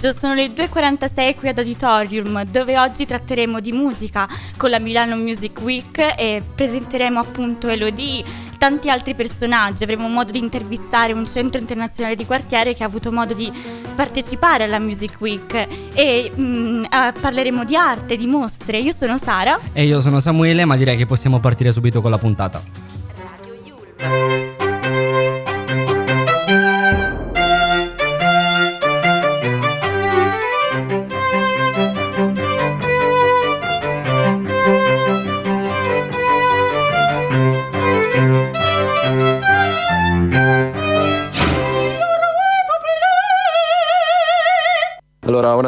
Pomeriggio, sono le 2.46 qui ad Auditorium, dove oggi tratteremo di musica con la Milano Music Week e presenteremo appunto Elodie, tanti altri personaggi. Avremo modo di intervistare un centro internazionale di quartiere che ha avuto modo di partecipare alla Music Week e mh, mm, parleremo di arte, di mostre. Io sono Sara. E io sono Samuele, ma direi che possiamo partire subito con la puntata.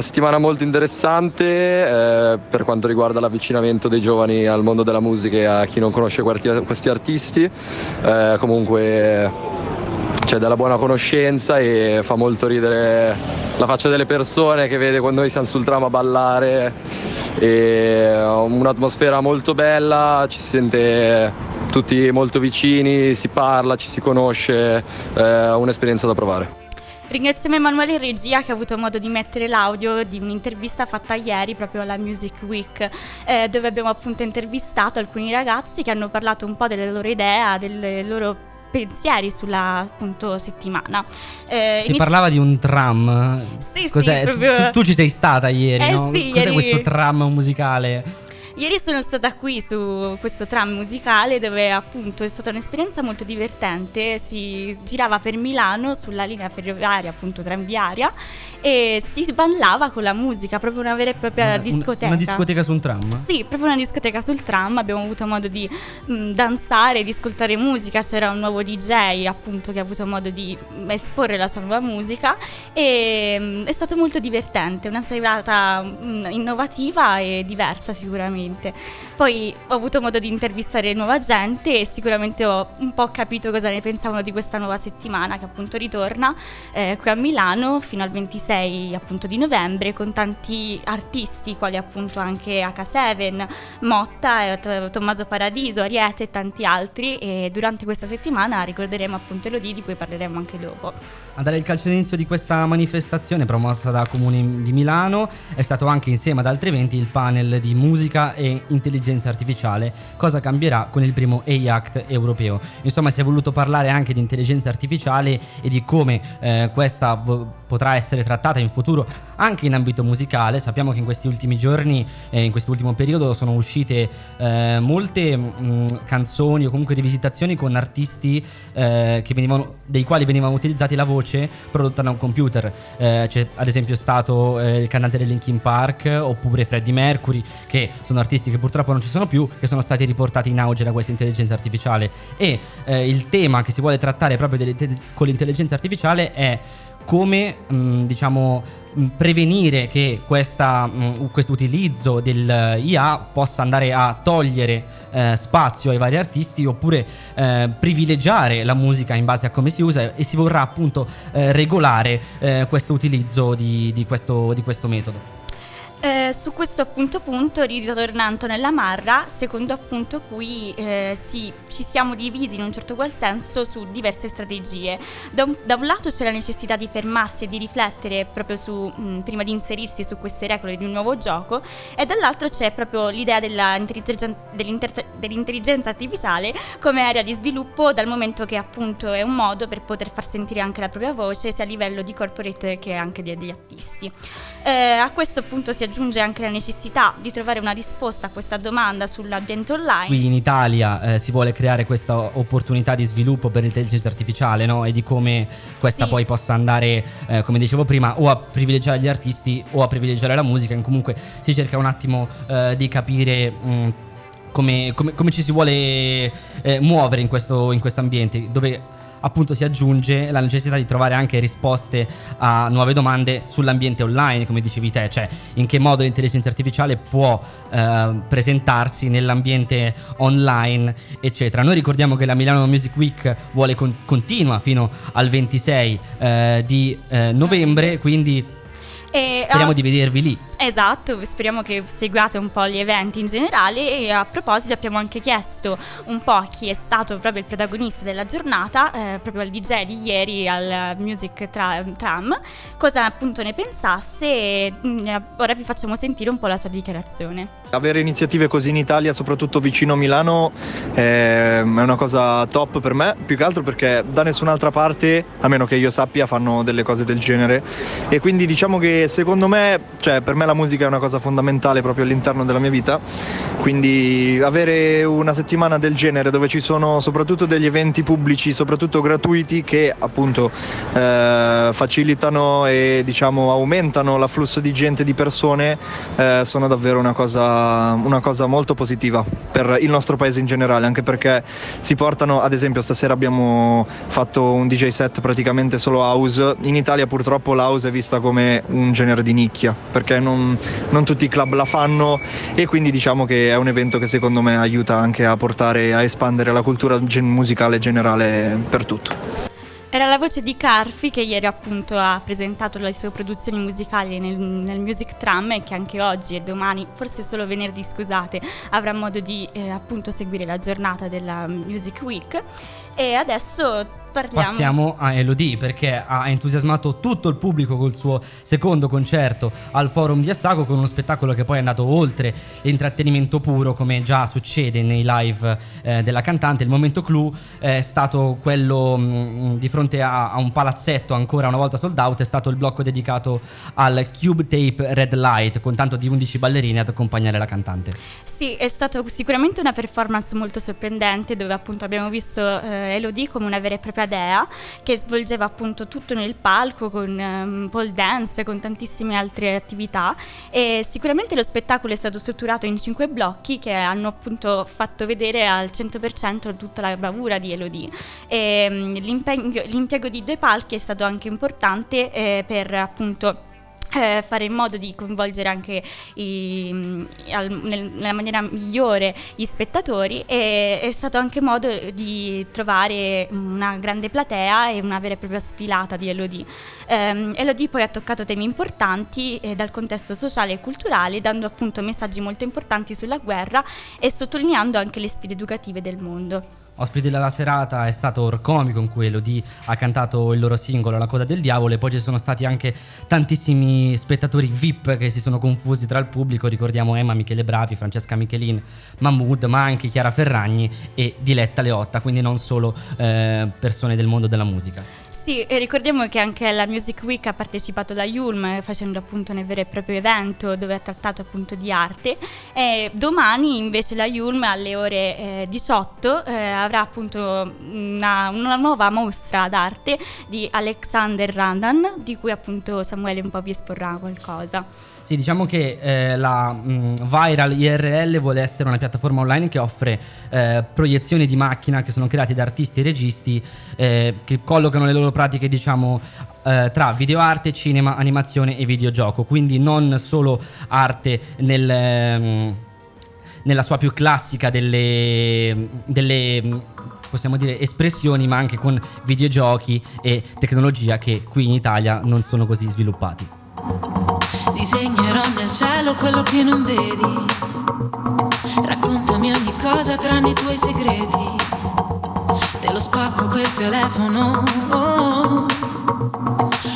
Settimana molto interessante eh, per quanto riguarda l'avvicinamento dei giovani al mondo della musica e a chi non conosce questi artisti. Eh, comunque c'è della buona conoscenza e fa molto ridere la faccia delle persone che vede quando noi siamo sul tram a ballare. E un'atmosfera molto bella, ci si sente tutti molto vicini, si parla, ci si conosce, eh, un'esperienza da provare. Ringraziamo Emanuele Regia che ha avuto modo di mettere l'audio di un'intervista fatta ieri proprio alla Music Week, eh, dove abbiamo appunto intervistato alcuni ragazzi che hanno parlato un po' delle loro idee, delle loro pensieri sulla appunto settimana. Eh, si iniz- parlava di un tram. Sì, Cos'è? sì, proprio... tu, tu, ci sei stata ieri, eh, no? Sì, Cos'è ieri... questo tram musicale? Ieri sono stata qui su questo tram musicale dove appunto è stata un'esperienza molto divertente, si girava per Milano sulla linea ferroviaria appunto tranviaria e si ballava con la musica, proprio una vera e propria una, discoteca. Una discoteca sul tram? Sì, proprio una discoteca sul tram, abbiamo avuto modo di mh, mm, danzare, di ascoltare musica, c'era un nuovo DJ appunto che ha avuto modo di esporre la sua nuova musica e mh, mm, è stato molto divertente, una serata mh, mm, innovativa e diversa sicuramente sicuramente. Poi ho avuto modo di intervistare nuova gente e sicuramente ho un po' capito cosa ne pensavano di questa nuova settimana che appunto ritorna eh, qui a Milano fino al 26 appunto di novembre con tanti artisti quali appunto anche H7, Motta, eh, Tommaso Paradiso, Ariete e tanti altri e durante questa settimana ricorderemo appunto Elodie di cui parleremo anche dopo. A dare il calcio di questa manifestazione promossa da Comune di Milano è stato anche insieme ad altri eventi il panel di musica e intelligenza artificiale, cosa cambierà con il primo AI Act europeo. Insomma, si è voluto parlare anche di intelligenza artificiale e di come eh, questa potrà essere trattata in futuro anche in ambito musicale. Sappiamo che in questi ultimi giorni, eh, in quest'ultimo periodo, sono uscite eh, molte mh, mm, canzoni o comunque rivisitazioni con artisti eh, venivano, dei quali venivano utilizzati la voce prodotta da un computer. Eh, c'è ad esempio stato eh, il cantante del Linkin Park oppure Freddie Mercury, che sono artisti che purtroppo non ci sono più, che sono stati riportati in auge da questa intelligenza artificiale. E eh, il tema che si vuole trattare proprio con l'intelligenza artificiale è come mh, mm, diciamo mm, prevenire che mh, questo utilizzo dell'IA possa andare a togliere eh, spazio ai vari artisti oppure eh, privilegiare la musica in base a come si usa e si vorrà appunto eh, regolare eh, questo utilizzo di, di, questo, di questo metodo. Eh, su questo appunto punto, ritornando nella Marra, secondo appunto cui eh, sì, ci siamo divisi in un certo qual senso su diverse strategie. Da un, da un lato c'è la necessità di fermarsi e di riflettere proprio su, mh, prima di inserirsi su queste regole di un nuovo gioco, e dall'altro c'è proprio l'idea dell'intelligenza artificiale come area di sviluppo, dal momento che appunto è un modo per poter far sentire anche la propria voce, sia a livello di corporate che anche degli artisti. Eh, a questo appunto si aggiunge anche la necessità di trovare una risposta a questa domanda sull'ambiente online. Qui in Italia eh, si vuole creare questa opportunità di sviluppo per l'intelligenza artificiale no? e di come questa sì. poi possa andare, eh, come dicevo prima, o a privilegiare gli artisti o a privilegiare la musica. In comunque si cerca un attimo eh, di capire... Mh, come, come, come, ci si vuole eh, muovere in questo, in questo ambiente, dove appunto si aggiunge la necessità di trovare anche risposte a nuove domande sull'ambiente online, come dicevi te, cioè in che modo l'intelligenza artificiale può eh, presentarsi nell'ambiente online, eccetera. Noi ricordiamo che la Milano Music Week vuole con- continua fino al 26 eh, di eh, novembre, quindi e, speriamo uh, di vedervi lì. Esatto, speriamo che seguiate un po' gli eventi in generale e a proposito abbiamo anche chiesto un po' chi è stato proprio il protagonista della giornata, eh, proprio al DJ di ieri al Music tra- Tram, cosa appunto ne pensasse e mh, mm, ora vi facciamo sentire un po' la sua dichiarazione. Avere iniziative così in Italia, soprattutto vicino a Milano, è una cosa top per me, più che altro perché da nessun'altra parte, a meno che io sappia, fanno delle cose del genere e quindi diciamo che secondo me, cioè per me la musica è una cosa fondamentale proprio all'interno della mia vita, quindi avere una settimana del genere dove ci sono soprattutto degli eventi pubblici, soprattutto gratuiti, che appunto eh, facilitano e diciamo aumentano l'afflusso di gente, di persone, eh, sono davvero una cosa una cosa molto positiva per il nostro paese in generale, anche perché si portano, ad esempio stasera abbiamo fatto un DJ set praticamente solo house, in Italia purtroppo l'house è vista come un genere di nicchia, perché non, non tutti i club la fanno e quindi diciamo che è un evento che secondo me aiuta anche a portare, a espandere la cultura musicale generale per tutto. Era la voce di Carfi che ieri appunto ha presentato le sue produzioni musicali nel, nel Music Tram e che anche oggi e domani, forse solo venerdì scusate, avrà modo di eh, appunto seguire la giornata della Music Week. E adesso Parliamo. Passiamo a Elodie perché ha entusiasmato tutto il pubblico col suo secondo concerto al Forum di Assago con uno spettacolo che poi è andato oltre l'intrattenimento puro come già succede nei live eh, della cantante. Il momento clou è stato quello mh, mm, di fronte a, a, un palazzetto ancora una volta sold out, è stato il blocco dedicato al Cube Tape Red Light con tanto di 11 ballerini ad accompagnare la cantante. Sì, è stata sicuramente una performance molto sorprendente dove appunto abbiamo visto eh, Elodie come una vera e propria Cadea che svolgeva appunto tutto nel palco con um, pole dance, con tantissime altre attività. E sicuramente lo spettacolo è stato strutturato in cinque blocchi che hanno appunto fatto vedere al 100% tutta la bravura di Elodie. E um, l'impiego di due palchi è stato anche importante eh, per appunto eh, fare in modo di coinvolgere anche i, mm, al, nel, nella maniera migliore gli spettatori e è stato anche modo di trovare una grande platea e una vera e propria sfilata di Elodie. Eh, Elodie poi ha toccato temi importanti eh, dal contesto sociale e culturale dando appunto messaggi molto importanti sulla guerra e sottolineando anche le sfide educative del mondo. Ospite della serata è stato Orcomi con cui Elodie ha cantato il loro singolo La coda del diavolo e poi ci sono stati anche tantissimi spettatori VIP che si sono confusi tra il pubblico, ricordiamo Emma Michele Bravi, Francesca Michelin, Mahmood, ma anche Chiara Ferragni e Diletta Leotta, quindi non solo eh, persone del mondo della musica. Sì, e ricordiamo che anche alla Music Week ha partecipato la Yulm facendo appunto un vero e proprio evento dove ha trattato appunto di arte e domani invece la Yulm alle ore eh, 18 eh, avrà appunto una, una, nuova mostra d'arte di Alexander Randan di cui appunto Samuele un po' vi esporrà qualcosa. Sì, diciamo che eh, la mh, mm, Viral IRL vuole essere una piattaforma online che offre eh, proiezioni di macchina che sono create da artisti e registi eh, che collocano le loro pratiche, diciamo, eh, tra videoarte, cinema, animazione e videogioco. Quindi non solo arte nel, mh, mm, nella sua più classica delle, delle mm, possiamo dire espressioni, ma anche con videogiochi e tecnologia che qui in Italia non sono così sviluppati. Disegnerò nel cielo quello che non vedi. Raccontami ogni cosa tranne i tuoi segreti. Te lo spacco quel telefono. Oh,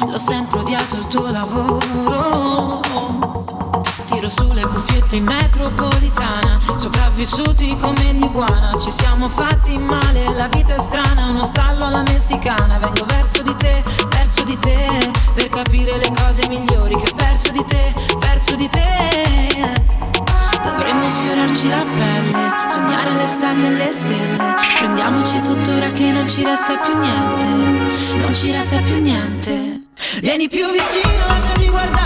l'ho sempre odiato il tuo lavoro. Tiro sulle cuffiette in metropolitana. Sopravvissuti come l'iguana. Ci siamo fatti male, la vita è strana. Uno stallo alla messicana. Vengo e le stelle. Prendiamoci tuttora che non ci resta più niente, non ci resta più niente. Vieni più vicino, lasciati guardare.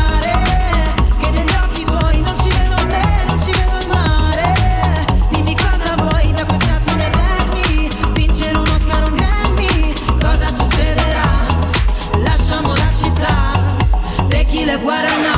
what I know.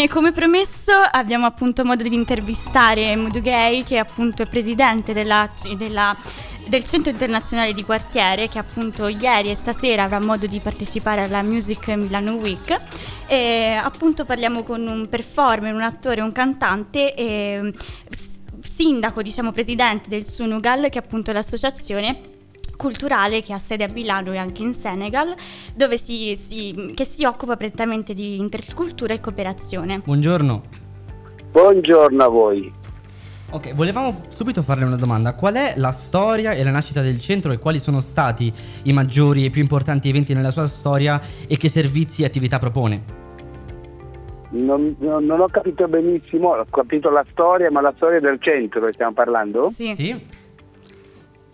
Bene, come promesso abbiamo appunto modo di intervistare Mudugay che appunto è presidente della, della- del Centro Internazionale di Quartiere che appunto ieri e stasera avrà modo di partecipare alla Music Milano Week. E appunto parliamo con un performer, un attore, un cantante e sindaco, diciamo presidente del Sunugal che è appunto l'associazione culturale che ha sede a Milano e anche in Senegal, dove si, si- che si occupa prettamente di intercultura e cooperazione. Buongiorno. Buongiorno a voi. Ok, volevamo subito farle una domanda. Qual è la storia e la nascita del centro e quali sono stati i maggiori e più importanti eventi nella sua storia e che servizi e attività propone? Non, non- non ho capito benissimo, ho capito la storia, ma la storia del centro che stiamo parlando? Sì, Sì?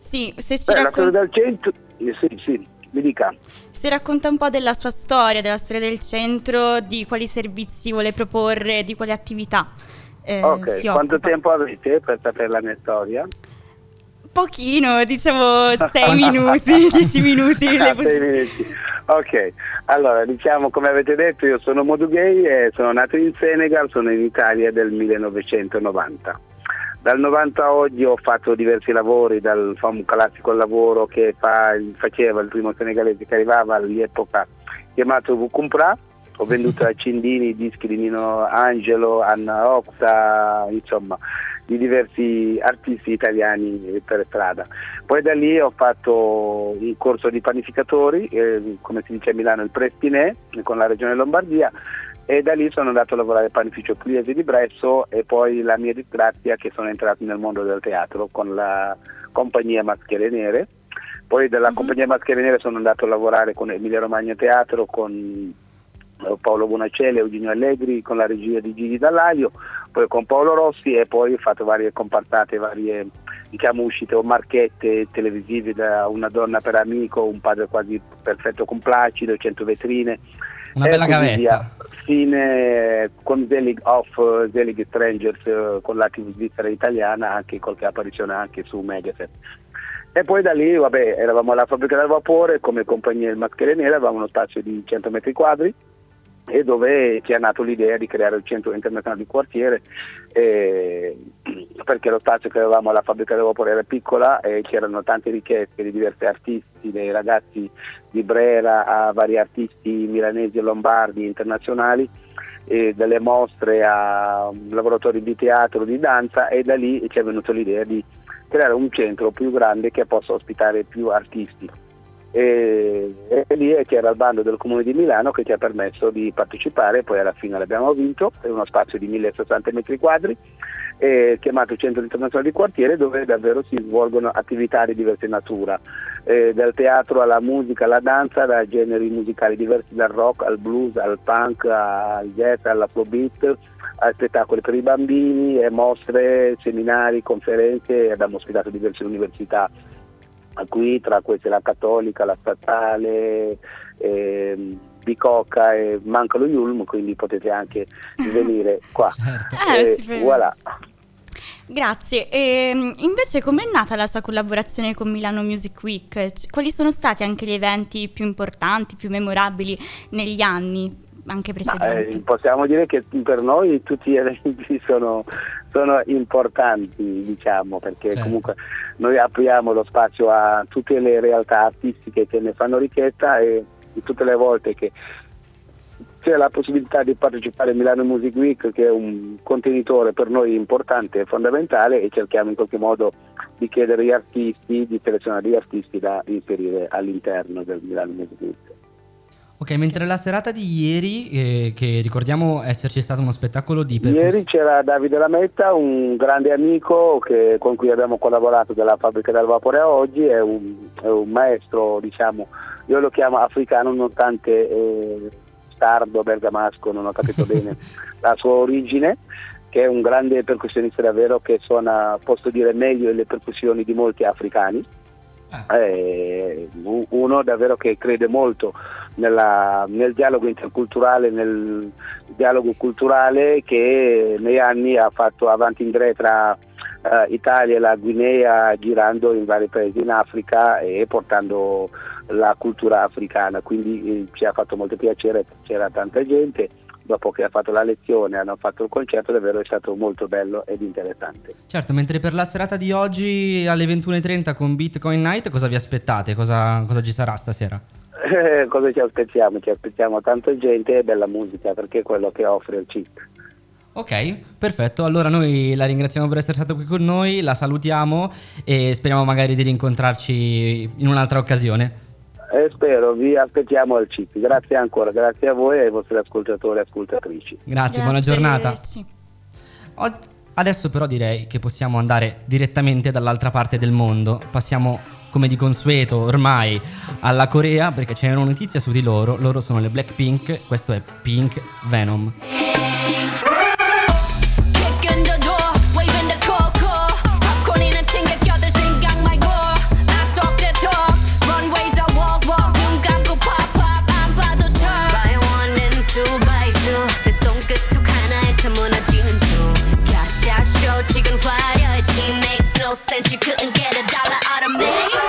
Sì, se ci Beh, raccon- del centro, eh, sì, sì, mi dica. se racconta un po' della sua storia, della storia del centro, di quali servizi vuole proporre, di quali attività. eh, ok, quanto occupa. tempo avete per sapere la mia storia? Pochino, diciamo 6 minuti, 10 minuti. le Ah, sei minuti. Ok, allora diciamo come avete detto io sono Modugay e sono nato in Senegal, sono in Italia del 1990. Dal 90 a oggi ho fatto diversi lavori, dal fa un classico lavoro che fa- faceva il primo senegalese che arrivava all'epoca chiamato Vukumpra, ho venduto a Cindini dischi di Nino Angelo, Anna Oxa, insomma di diversi artisti italiani per strada. Poi da lì ho fatto il corso di panificatori, eh, come si dice a Milano il Prestinè, con la regione Lombardia e da lì sono andato a lavorare al panificio Pugliese di Bresso e poi la mia disgrazia che sono entrato nel mondo del teatro con la compagnia Maschere Nere. Poi dalla compagnia Maschere Nere sono andato a lavorare con Emilia Romagna Teatro, con eh, Paolo Bonacelli, Eugenio Allegri, con la regia di Gigi Dallaio, poi con Paolo Rossi e poi ho fatto varie compartate, varie diciamo, uscite o marchette televisive da Una donna per amico, Un padre quasi perfetto con Placido, 100 vetrine. Una bella gavetta. via. Fine con Zelig Off, Zelig Strangers eh, con la TV svizzera italiana, anche qualche apparizione anche su Mediaset. E poi da lì, vabbè, eravamo alla fabbrica del vapore come compagnia del Maschere Nere, avevamo uno spazio di 100 metri quadri e dove ci è nato l'idea di creare il centro internazionale di quartiere eh, perché lo spazio che avevamo alla fabbrica del vapore era piccola e c'erano tante richieste di diversi artisti, dai ragazzi di Brera a vari artisti milanesi e lombardi internazionali e dalle mostre a lavoratori di teatro, di danza e da lì ci è venuta l'idea di creare un centro più grande che possa ospitare più artisti. E, e lì c'era il bando del Comune di Milano che ci ha permesso di partecipare, poi alla fine l'abbiamo vinto, è uno spazio di 1060 metri quadri, eh, chiamato Centro Internazionale di Quartiere dove davvero si svolgono attività di diversa natura, eh, dal teatro alla musica, alla danza, da generi musicali diversi, dal rock al blues, al punk, al jazz, all'afrobeat, a spettacoli per i bambini, mostre, seminari, conferenze, abbiamo ospitato diverse università qui, tra queste la Cattolica, la Statale, ehm, Bicocca e manca lo Yulm, quindi potete anche venire qua. Certo. Eh, Eh, voilà. Grazie. E, invece com'è nata la sua collaborazione con Milano Music Week? Quali sono stati anche gli eventi più importanti, più memorabili negli anni? Anche precedenti. Eh, possiamo dire che per noi tutti gli eventi sono, sono importanti, diciamo, perché Certo. comunque noi apriamo lo spazio a tutte le realtà artistiche che ne fanno richiesta e tutte le volte che c'è la possibilità di partecipare a Milano Music Week che è un contenitore per noi importante e fondamentale e cerchiamo in qualche modo di chiedere agli artisti, di selezionare gli artisti da inserire all'interno del Milano Music Week. Ok, mentre la serata di ieri, eh, che ricordiamo esserci stato uno spettacolo di percus- Ieri c'era Davide Lametta, un grande amico che- con cui abbiamo collaborato della fabbrica del vapore a oggi, è un, è un maestro, diciamo, io lo chiamo africano nonostante eh, sardo, bergamasco, non ho capito bene la sua origine, che è un grande percussionista davvero che suona, posso dire, meglio le percussioni di molti africani. Eh, u- uno davvero che crede molto nella- nel dialogo interculturale, nel dialogo culturale che negli anni ha fatto avanti e indietro tra eh, Italia e la Guinea girando in vari paesi in Africa e portando la cultura africana, quindi eh, ci ha fatto molto piacere, c'era tanta gente, dopo che ha fatto la lezione, hanno fatto il concerto, davvero è stato molto bello ed interessante. Certo, mentre per la serata di oggi alle 21.30 con Bitcoin Night cosa vi aspettate? Cosa, cosa ci sarà stasera? Eh, cosa ci aspettiamo? Ci aspettiamo tanta gente e bella musica perché è quello che offre il CIC. Ok, perfetto. Allora noi la ringraziamo per essere stato qui con noi, la salutiamo e speriamo magari di rincontrarci in un'altra occasione. E spero, vi aspettiamo al CIC. Grazie ancora, grazie a voi e ai vostri ascoltatori e ascoltatrici. Grazie, buona giornata. Adesso però direi che possiamo andare direttamente dall'altra parte del mondo. Passiamo come di consueto ormai alla Corea perché c'è una notizia su di loro. Loro sono le Blackpink, questo è Pink Venom. Sense. You couldn't get a dollar out of me.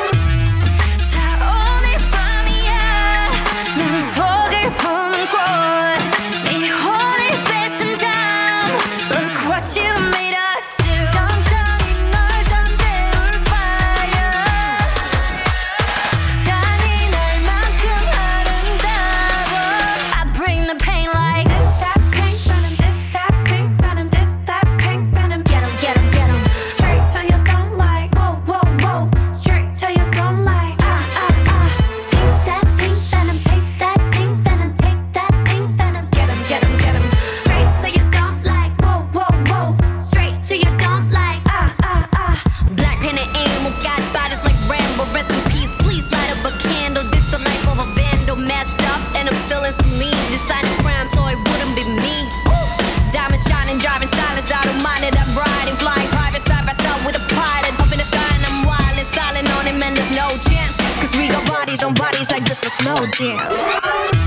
so slow down.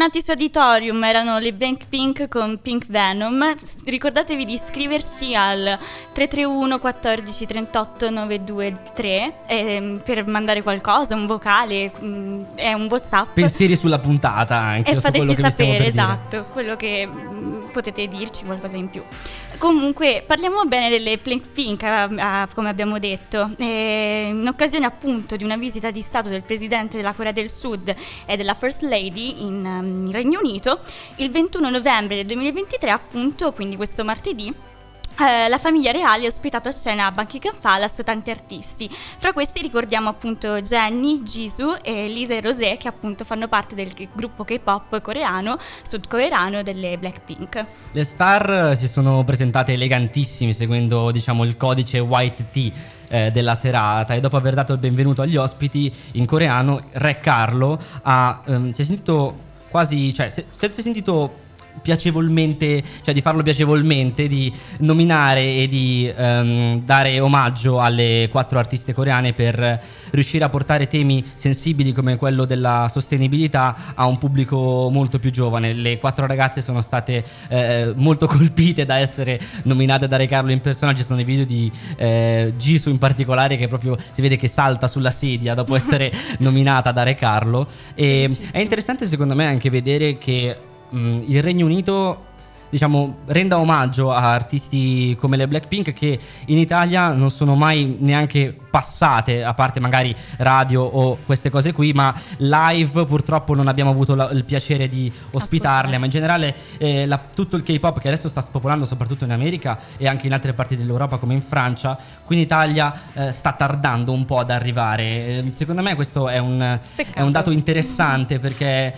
Tornati su Auditorium, erano le Blackpink con Pink Venom. Ricordatevi di iscriverci al 331 14 38 923 ehm, per mandare qualcosa, un vocale, mm, è un WhatsApp. Pensieri sulla puntata anche. E fateci sapere, esatto, quello che mm, potete dirci, qualcosa in più. Comunque, parliamo bene delle Blackpink, eh, eh, come abbiamo detto. In occasione appunto di una visita di Stato del Presidente della Corea del Sud e della First Lady in, ehm, in Regno Unito, il 21 novembre del 2023 appunto, quindi questo martedì, eh, la famiglia reale ha ospitato a cena a Buckingham Palace tanti artisti. Fra questi ricordiamo appunto Jenny, Jisoo e Lisa e Rosé che appunto fanno parte del gruppo K-pop coreano, sudcoreano delle Blackpink. Le star eh, si sono presentate elegantissimi seguendo diciamo il codice white tea eh, della serata e dopo aver dato il benvenuto agli ospiti in coreano Re Carlo ha, ehm, si è sentito quasi, cioè si è sentito piacevolmente, cioè di farlo piacevolmente, di nominare e di ehm, dare omaggio alle quattro artiste coreane per riuscire a portare temi sensibili come quello della sostenibilità a un pubblico molto più giovane. Le quattro ragazze sono state eh, molto colpite da essere nominate da Re Carlo in persona. Ci sono dei video di eh, Jisoo in particolare che proprio si vede che salta sulla sedia dopo essere nominata da Re Carlo. E è interessante secondo me anche vedere che mh, il Regno Unito diciamo renda omaggio a artisti come le Blackpink che in Italia non sono mai neanche passate a parte magari radio o queste cose qui ma live purtroppo non abbiamo avuto la- il piacere di ospitarle. Ma in generale eh, la- tutto il K-pop che adesso sta spopolando soprattutto in America e anche in altre parti dell'Europa come in Francia qui in Italia eh, sta tardando un po' ad arrivare. Eh, secondo me questo è un, è un dato interessante perché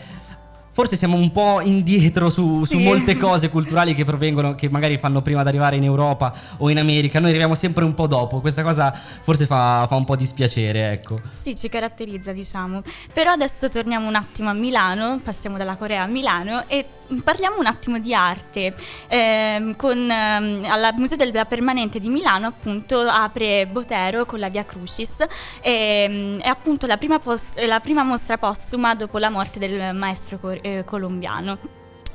Forse siamo un po' indietro su, su Sì. molte cose culturali che provengono, che magari fanno prima ad arrivare in Europa o in America. Noi arriviamo sempre un po' dopo. Questa cosa forse fa, fa un po' dispiacere, ecco. Sì, ci caratterizza, diciamo. Però adesso torniamo un attimo a Milano, passiamo dalla Corea a Milano e parliamo un attimo di arte. Ehm, con, ehm, al Museo della Permanente di Milano, appunto, apre Botero con la Via Crucis. E, è appunto la prima, pos- la prima mostra postuma dopo la morte del maestro cor- eh, colombiano.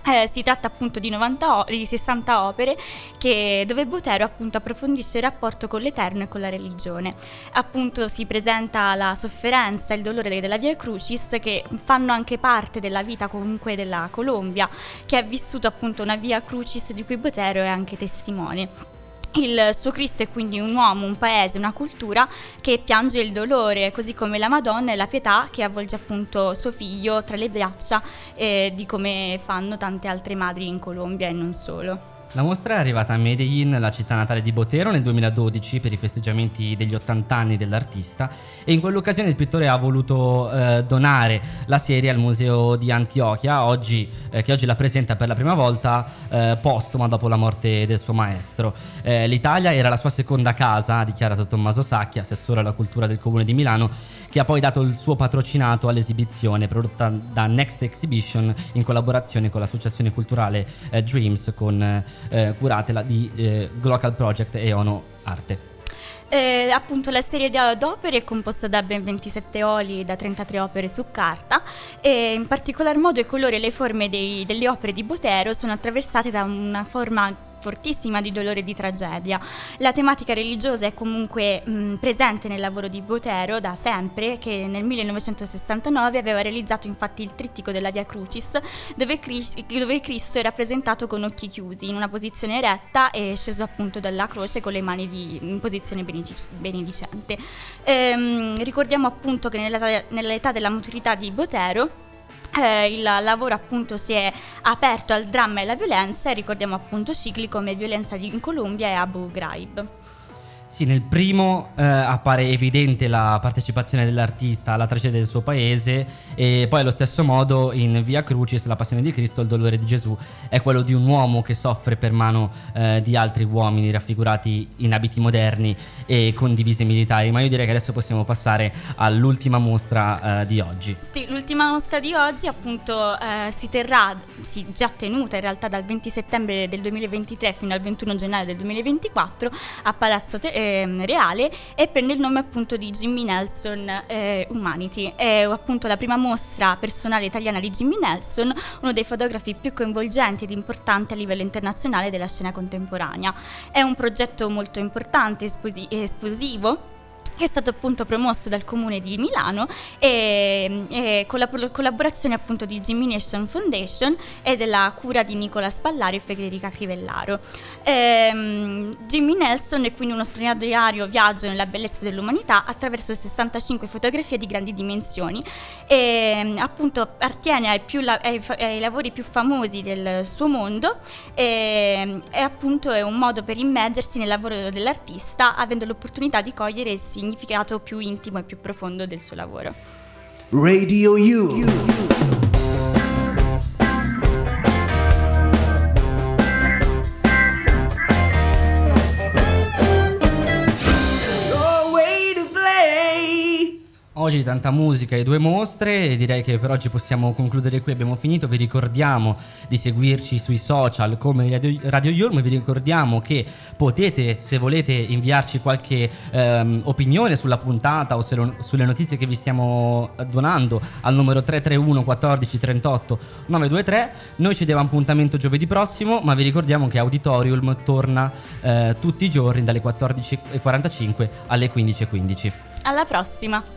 Eh, si tratta appunto di, 90 o- di 60 opere che- dove Botero appunto approfondisce il rapporto con l'Eterno e con la religione. Appunto si presenta la sofferenza e il dolore della Via Crucis che fanno anche parte della vita comunque della Colombia che ha vissuto appunto una Via Crucis di cui Botero è anche testimone. Il suo Cristo è quindi un uomo, un paese, una cultura che piange il dolore, così come la Madonna e la pietà che avvolge appunto suo figlio tra le braccia, eh, di come fanno tante altre madri in Colombia e non solo. La mostra è arrivata a Medellin, la città natale di Botero, nel 2012 per i festeggiamenti degli 80 anni dell'artista e in quell'occasione il pittore ha voluto eh, donare la serie al Museo di Antiochia, oggi, eh, che oggi la presenta per la prima volta eh, postuma dopo la morte del suo maestro. Eh, L'Italia era la sua seconda casa, ha dichiarato Tommaso Sacchi, assessore alla cultura del comune di Milano, che ha poi dato il suo patrocinato all'esibizione prodotta da Next Exhibition in collaborazione con l'associazione culturale eh, Dreams con eh, curatela di eh, Glocal Project e Ono Arte. Eh, appunto la serie di opere è composta da ben 27 oli e da 33 opere su carta e in particolar modo i colori e le forme dei- delle opere di Botero sono attraversate da una forma fortissima di dolore e di tragedia. La tematica religiosa è comunque mh, presente nel lavoro di Botero da sempre, che nel 1969 aveva realizzato infatti il trittico della Via Crucis, dove, Cris- dove Cristo è rappresentato con occhi chiusi, in una posizione eretta e sceso appunto dalla croce con le mani di- in posizione benedic- benedicente. Ehm, ricordiamo appunto che nell'età, nell'età della maturità di Botero eh, il lavoro appunto si è aperto al dramma e alla violenza e ricordiamo appunto cicli come Violenza in Colombia e Abu Ghraib. Sì, nel primo eh, appare evidente la partecipazione dell'artista alla tragedia del suo paese e poi allo stesso modo in Via Crucis, la passione di Cristo, il dolore di Gesù è quello di un uomo che soffre per mano eh, di altri uomini raffigurati in abiti moderni e con divise militari, ma io direi che adesso possiamo passare all'ultima mostra eh, di oggi. Sì, l'ultima mostra di oggi appunto eh, si terrà, si già tenuta in realtà dal 20 settembre del 2023 fino al 21 gennaio del 2024 a Palazzo, Te- eh, ehm, reale e prende il nome appunto di Jimmy Nelson eh, Humanity. È appunto la prima mostra personale italiana di Jimmy Nelson, uno dei fotografi più coinvolgenti ed importanti a livello internazionale della scena contemporanea. È un progetto molto importante, esposi- esplosivo è stato appunto promosso dal comune di Milano e, e con la collaborazione appunto di Nation Foundation e della cura di Nicola Spallari e Federica Crivellaro. Ehm, Jimmy Nelson è quindi uno straordinario viaggio nella bellezza dell'umanità attraverso 65 fotografie di grandi dimensioni e appunto appartiene ai, la- ai, ai lavori più famosi del suo mondo e, e appunto è un modo per immergersi nel lavoro dell'artista avendo l'opportunità di cogliere il significato più intimo e più profondo del suo lavoro. Radio U. Oggi tanta musica e due mostre e direi che per oggi possiamo concludere qui, abbiamo finito, vi ricordiamo di seguirci sui social come Radio, Radio Yulm, vi ricordiamo che potete se volete inviarci qualche ehm, opinione sulla puntata o lo- sulle notizie che vi stiamo donando al numero 331 14 38 923, noi ci diamo appuntamento giovedì prossimo ma vi ricordiamo che Auditorium torna eh, tutti i giorni dalle 14.45 alle 15.15. Alla prossima!